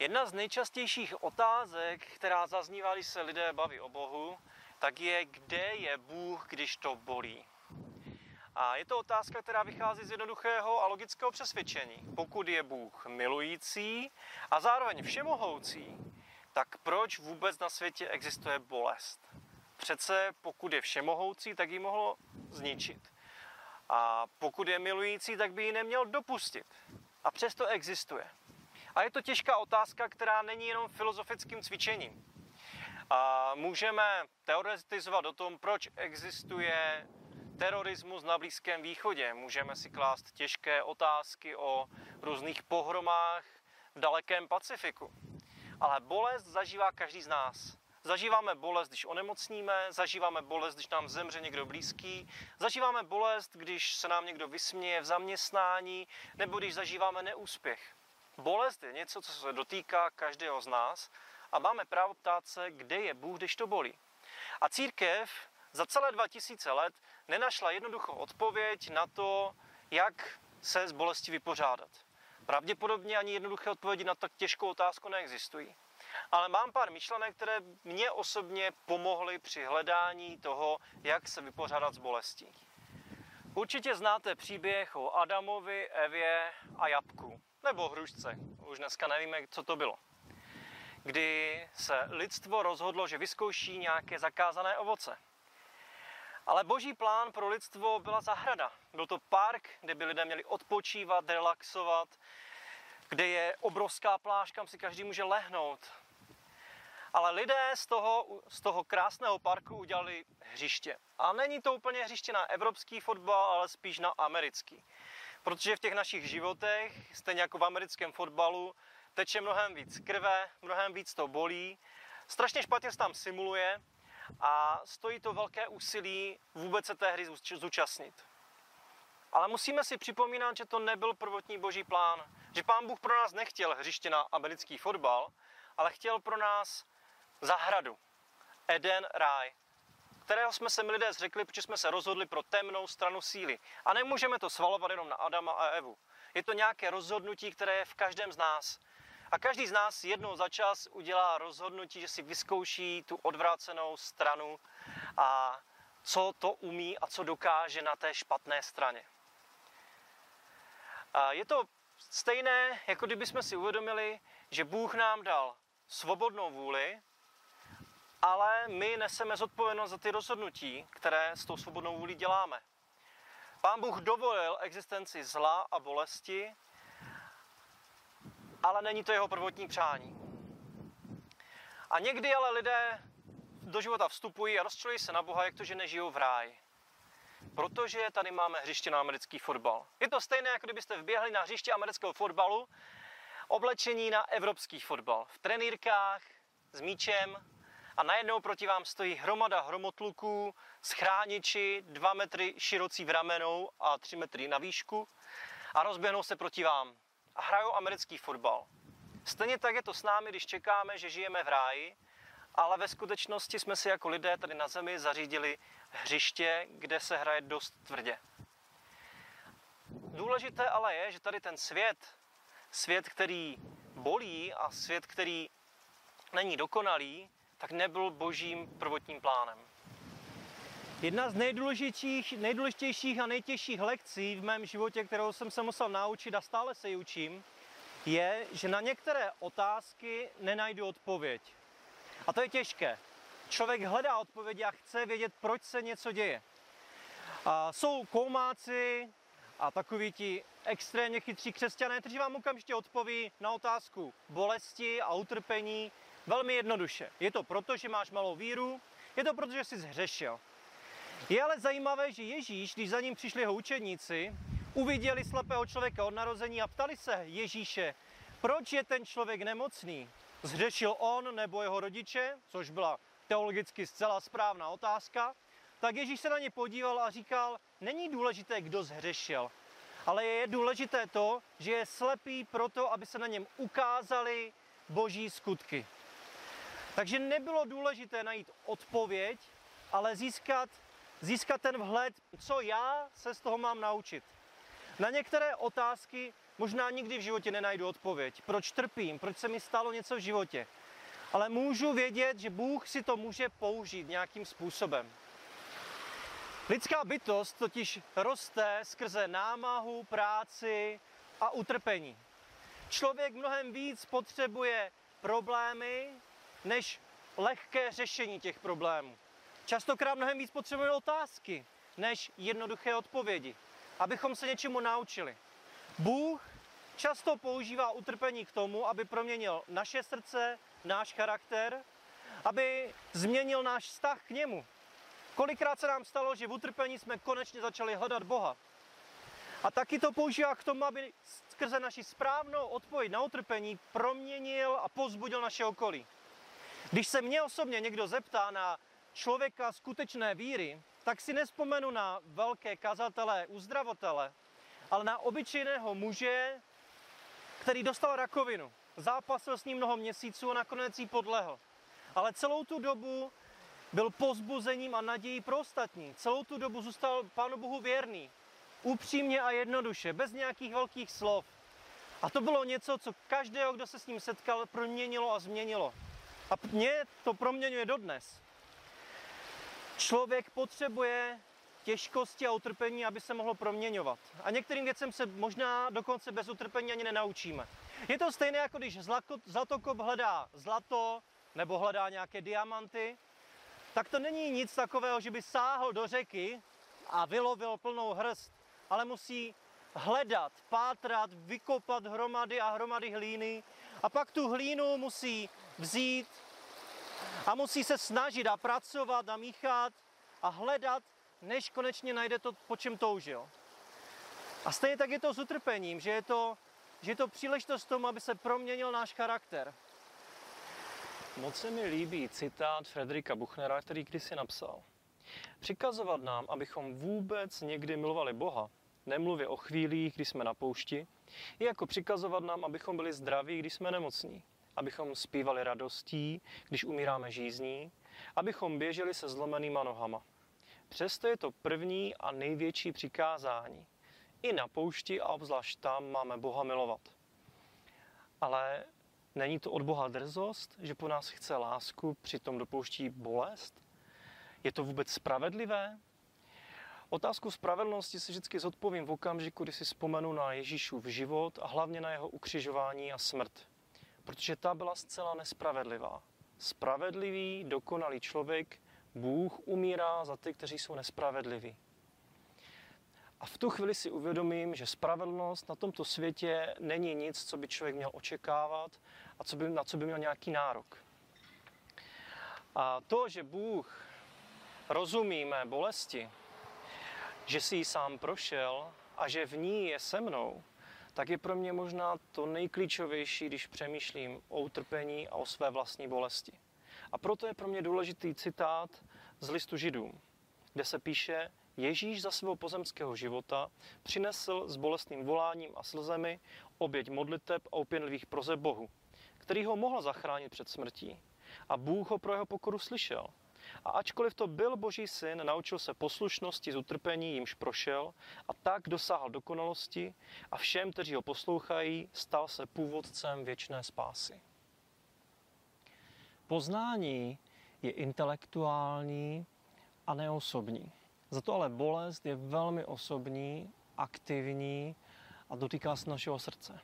Jedna z nejčastějších otázek, která zaznívá, když se lidé baví o Bohu, tak je, kde je Bůh, když to bolí. A je to otázka, která vychází z jednoduchého a logického přesvědčení. Pokud je Bůh milující a zároveň všemohoucí, tak proč vůbec na světě existuje bolest? Přece pokud je všemohoucí, tak ji mohlo zničit. A pokud je milující, tak by ji neměl dopustit. A přesto existuje. A je to těžká otázka, která není jenom filozofickým cvičením. A můžeme teoretizovat o tom, proč existuje terorismus na Blízkém východě. Můžeme si klást těžké otázky o různých pohromách v dalekém Pacifiku. Ale bolest zažívá každý z nás. Zažíváme bolest, když onemocníme, zažíváme bolest, když nám zemře někdo blízký, zažíváme bolest, když se nám někdo vysměje v zaměstnání, nebo když zažíváme neúspěch. Bolest je něco, co se dotýká každého z nás a máme právo ptát se, kde je Bůh, když to bolí. A církev za celé 2000 let nenašla jednoduchou odpověď na to, jak se s bolestí vypořádat. Pravděpodobně ani jednoduché odpovědi na tak těžkou otázku neexistují. Ale mám pár myšlenek, které mě osobně pomohly při hledání toho, jak se vypořádat s bolestí. Určitě znáte příběh o Adamovi, Evě a Jabku. Nebo hrušce. Už dneska nevíme, co to bylo. Kdy se lidstvo rozhodlo, že vyzkouší nějaké zakázané ovoce. Ale boží plán pro lidstvo byla zahrada. Byl to park, kde by lidé měli odpočívat, relaxovat, kde je obrovská pláž, kam si každý může lehnout. Ale lidé z toho, z toho krásného parku udělali hřiště. A není to úplně hřiště na evropský fotbal, ale spíš na americký. Protože v těch našich životech, stejně jako v americkém fotbalu, teče mnohem víc krve, mnohem víc to bolí. Strašně špatně se tam simuluje a stojí to velké úsilí vůbec se té hry zúčastnit. Ale musíme si připomínat, že to nebyl prvotní boží plán. Že pán Bůh pro nás nechtěl hřiště na americký fotbal, ale chtěl pro nás zahradu. Eden, ráj kterého jsme se my lidé zřekli, protože jsme se rozhodli pro temnou stranu síly. A nemůžeme to svalovat jenom na Adama a Evu. Je to nějaké rozhodnutí, které je v každém z nás. A každý z nás jednou za čas udělá rozhodnutí, že si vyzkouší tu odvrácenou stranu a co to umí a co dokáže na té špatné straně. A je to stejné, jako kdybychom si uvědomili, že Bůh nám dal svobodnou vůli, ale my neseme zodpovědnost za ty rozhodnutí, které s tou svobodnou vůlí děláme. Pán Bůh dovolil existenci zla a bolesti, ale není to jeho prvotní přání. A někdy ale lidé do života vstupují a rozčilují se na Boha, jak to, že nežijou v ráji. Protože tady máme hřiště na americký fotbal. Je to stejné, jako kdybyste vběhli na hřiště amerického fotbalu, oblečení na evropský fotbal. V trenýrkách, s míčem, a najednou proti vám stojí hromada hromotluků s chrániči 2 metry širocí v ramenou a 3 metry na výšku a rozběhnou se proti vám a hrajou americký fotbal. Stejně tak je to s námi, když čekáme, že žijeme v ráji, ale ve skutečnosti jsme si jako lidé tady na zemi zařídili hřiště, kde se hraje dost tvrdě. Důležité ale je, že tady ten svět, svět, který bolí a svět, který není dokonalý, tak nebyl božím prvotním plánem. Jedna z nejdůležitějších, nejdůležitějších a nejtěžších lekcí v mém životě, kterou jsem se musel naučit a stále se ji učím, je, že na některé otázky nenajdu odpověď. A to je těžké. Člověk hledá odpovědi a chce vědět, proč se něco děje. A jsou koumáci a takoví ti extrémně chytří křesťané, kteří vám okamžitě odpoví na otázku bolesti a utrpení, Velmi jednoduše. Je to proto, že máš malou víru, je to proto, že jsi zhřešil. Je ale zajímavé, že Ježíš, když za ním přišli jeho učedníci, uviděli slepého člověka od narození a ptali se Ježíše, proč je ten člověk nemocný? Zhřešil on nebo jeho rodiče, což byla teologicky zcela správná otázka, tak Ježíš se na ně podíval a říkal, není důležité, kdo zhřešil, ale je důležité to, že je slepý proto, aby se na něm ukázaly boží skutky. Takže nebylo důležité najít odpověď, ale získat, získat ten vhled, co já se z toho mám naučit. Na některé otázky možná nikdy v životě nenajdu odpověď. Proč trpím? Proč se mi stalo něco v životě? Ale můžu vědět, že Bůh si to může použít nějakým způsobem. Lidská bytost totiž roste skrze námahu, práci a utrpení. Člověk mnohem víc potřebuje problémy, než lehké řešení těch problémů. Častokrát mnohem víc potřebujeme otázky, než jednoduché odpovědi, abychom se něčemu naučili. Bůh často používá utrpení k tomu, aby proměnil naše srdce, náš charakter, aby změnil náš vztah k němu. Kolikrát se nám stalo, že v utrpení jsme konečně začali hledat Boha. A taky to používá k tomu, aby skrze naši správnou odpověď na utrpení proměnil a pozbudil naše okolí. Když se mě osobně někdo zeptá na člověka skutečné víry, tak si nespomenu na velké kazatele, uzdravatele, ale na obyčejného muže, který dostal rakovinu. Zápasil s ním mnoho měsíců a nakonec jí podlehl. Ale celou tu dobu byl pozbuzením a nadějí pro ostatní. Celou tu dobu zůstal Pánu Bohu věrný. Upřímně a jednoduše, bez nějakých velkých slov. A to bylo něco, co každého, kdo se s ním setkal, proměnilo a změnilo. A mě to proměňuje dodnes. Člověk potřebuje těžkosti a utrpení, aby se mohlo proměňovat. A některým věcem se možná dokonce bez utrpení ani nenaučíme. Je to stejné, jako když zlatokop hledá zlato nebo hledá nějaké diamanty, tak to není nic takového, že by sáhl do řeky a vylovil plnou hrst, ale musí hledat, pátrat, vykopat hromady a hromady hlíny a pak tu hlínu musí vzít a musí se snažit a pracovat a míchat a hledat, než konečně najde to, po čem toužil. A stejně tak je to s utrpením, že je to, že je to příležitost tomu, aby se proměnil náš charakter. Moc se mi líbí citát Frederika Buchnera, který kdysi napsal. Přikazovat nám, abychom vůbec někdy milovali Boha, nemluvě o chvílích, kdy jsme na poušti, je jako přikazovat nám, abychom byli zdraví, když jsme nemocní, abychom zpívali radostí, když umíráme žízní, abychom běželi se zlomenýma nohama. Přesto je to první a největší přikázání. I na poušti a obzvlášť tam máme Boha milovat. Ale není to od Boha drzost, že po nás chce lásku, přitom dopouští bolest? Je to vůbec spravedlivé? Otázku spravedlnosti si vždycky zodpovím v okamžiku, kdy si vzpomenu na Ježíšův život a hlavně na jeho ukřižování a smrt. Protože ta byla zcela nespravedlivá. Spravedlivý, dokonalý člověk, Bůh umírá za ty, kteří jsou nespravedliví. A v tu chvíli si uvědomím, že spravedlnost na tomto světě není nic, co by člověk měl očekávat a co by, na co by měl nějaký nárok. A to, že Bůh rozumí mé bolesti, že si ji sám prošel a že v ní je se mnou, tak je pro mě možná to nejklíčovější, když přemýšlím o utrpení a o své vlastní bolesti. A proto je pro mě důležitý citát z listu Židům, kde se píše, Ježíš za svého pozemského života přinesl s bolestným voláním a slzemi oběť modliteb a upěnlivých proze Bohu, který ho mohl zachránit před smrtí. A Bůh ho pro jeho pokoru slyšel. A ačkoliv to byl Boží syn, naučil se poslušnosti z utrpení, jimž prošel, a tak dosáhl dokonalosti a všem, kteří ho poslouchají, stal se původcem věčné spásy. Poznání je intelektuální a neosobní. Za to ale bolest je velmi osobní, aktivní a dotýká se našeho srdce.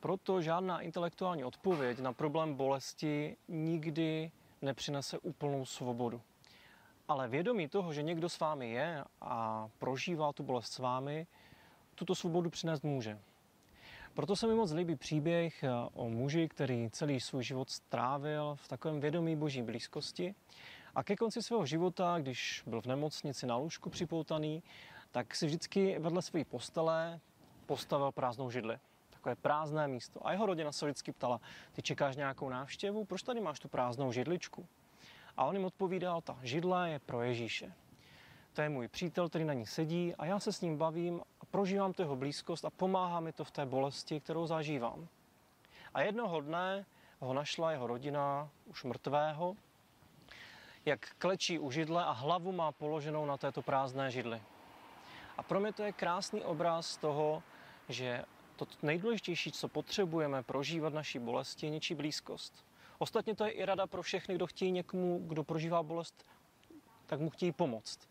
Proto žádná intelektuální odpověď na problém bolesti nikdy nepřinese úplnou svobodu. Ale vědomí toho, že někdo s vámi je a prožívá tu bolest s vámi, tuto svobodu přinést může. Proto se mi moc líbí příběh o muži, který celý svůj život strávil v takovém vědomí boží blízkosti a ke konci svého života, když byl v nemocnici na lůžku připoutaný, tak si vždycky vedle své postele postavil prázdnou židli. Takové prázdné místo. A jeho rodina se vždycky ptala, ty čekáš nějakou návštěvu, proč tady máš tu prázdnou židličku? A on jim odpovídal, ta židle je pro Ježíše. To je můj přítel, který na ní sedí a já se s ním bavím a prožívám tu jeho blízkost a pomáhá mi to v té bolesti, kterou zažívám. A jednoho dne ho našla jeho rodina už mrtvého jak klečí u židle a hlavu má položenou na této prázdné židli. A pro mě to je krásný obraz toho, že to nejdůležitější, co potřebujeme prožívat naší bolesti, je něčí blízkost. Ostatně to je i rada pro všechny, kdo chtějí někomu, kdo prožívá bolest, tak mu chtějí pomoct.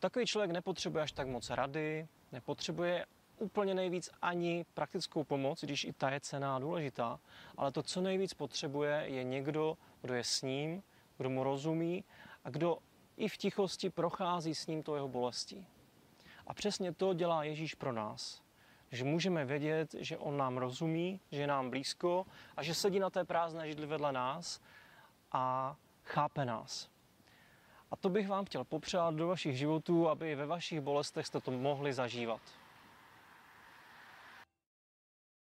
Takový člověk nepotřebuje až tak moc rady, nepotřebuje úplně nejvíc ani praktickou pomoc, když i ta je cená a důležitá, ale to, co nejvíc potřebuje, je někdo, kdo je s ním, kdo mu rozumí a kdo i v tichosti prochází s ním to jeho bolestí. A přesně to dělá Ježíš pro nás. Že můžeme vědět, že on nám rozumí, že je nám blízko a že sedí na té prázdné židli vedle nás a chápe nás. A to bych vám chtěl popřát do vašich životů, aby ve vašich bolestech jste to mohli zažívat.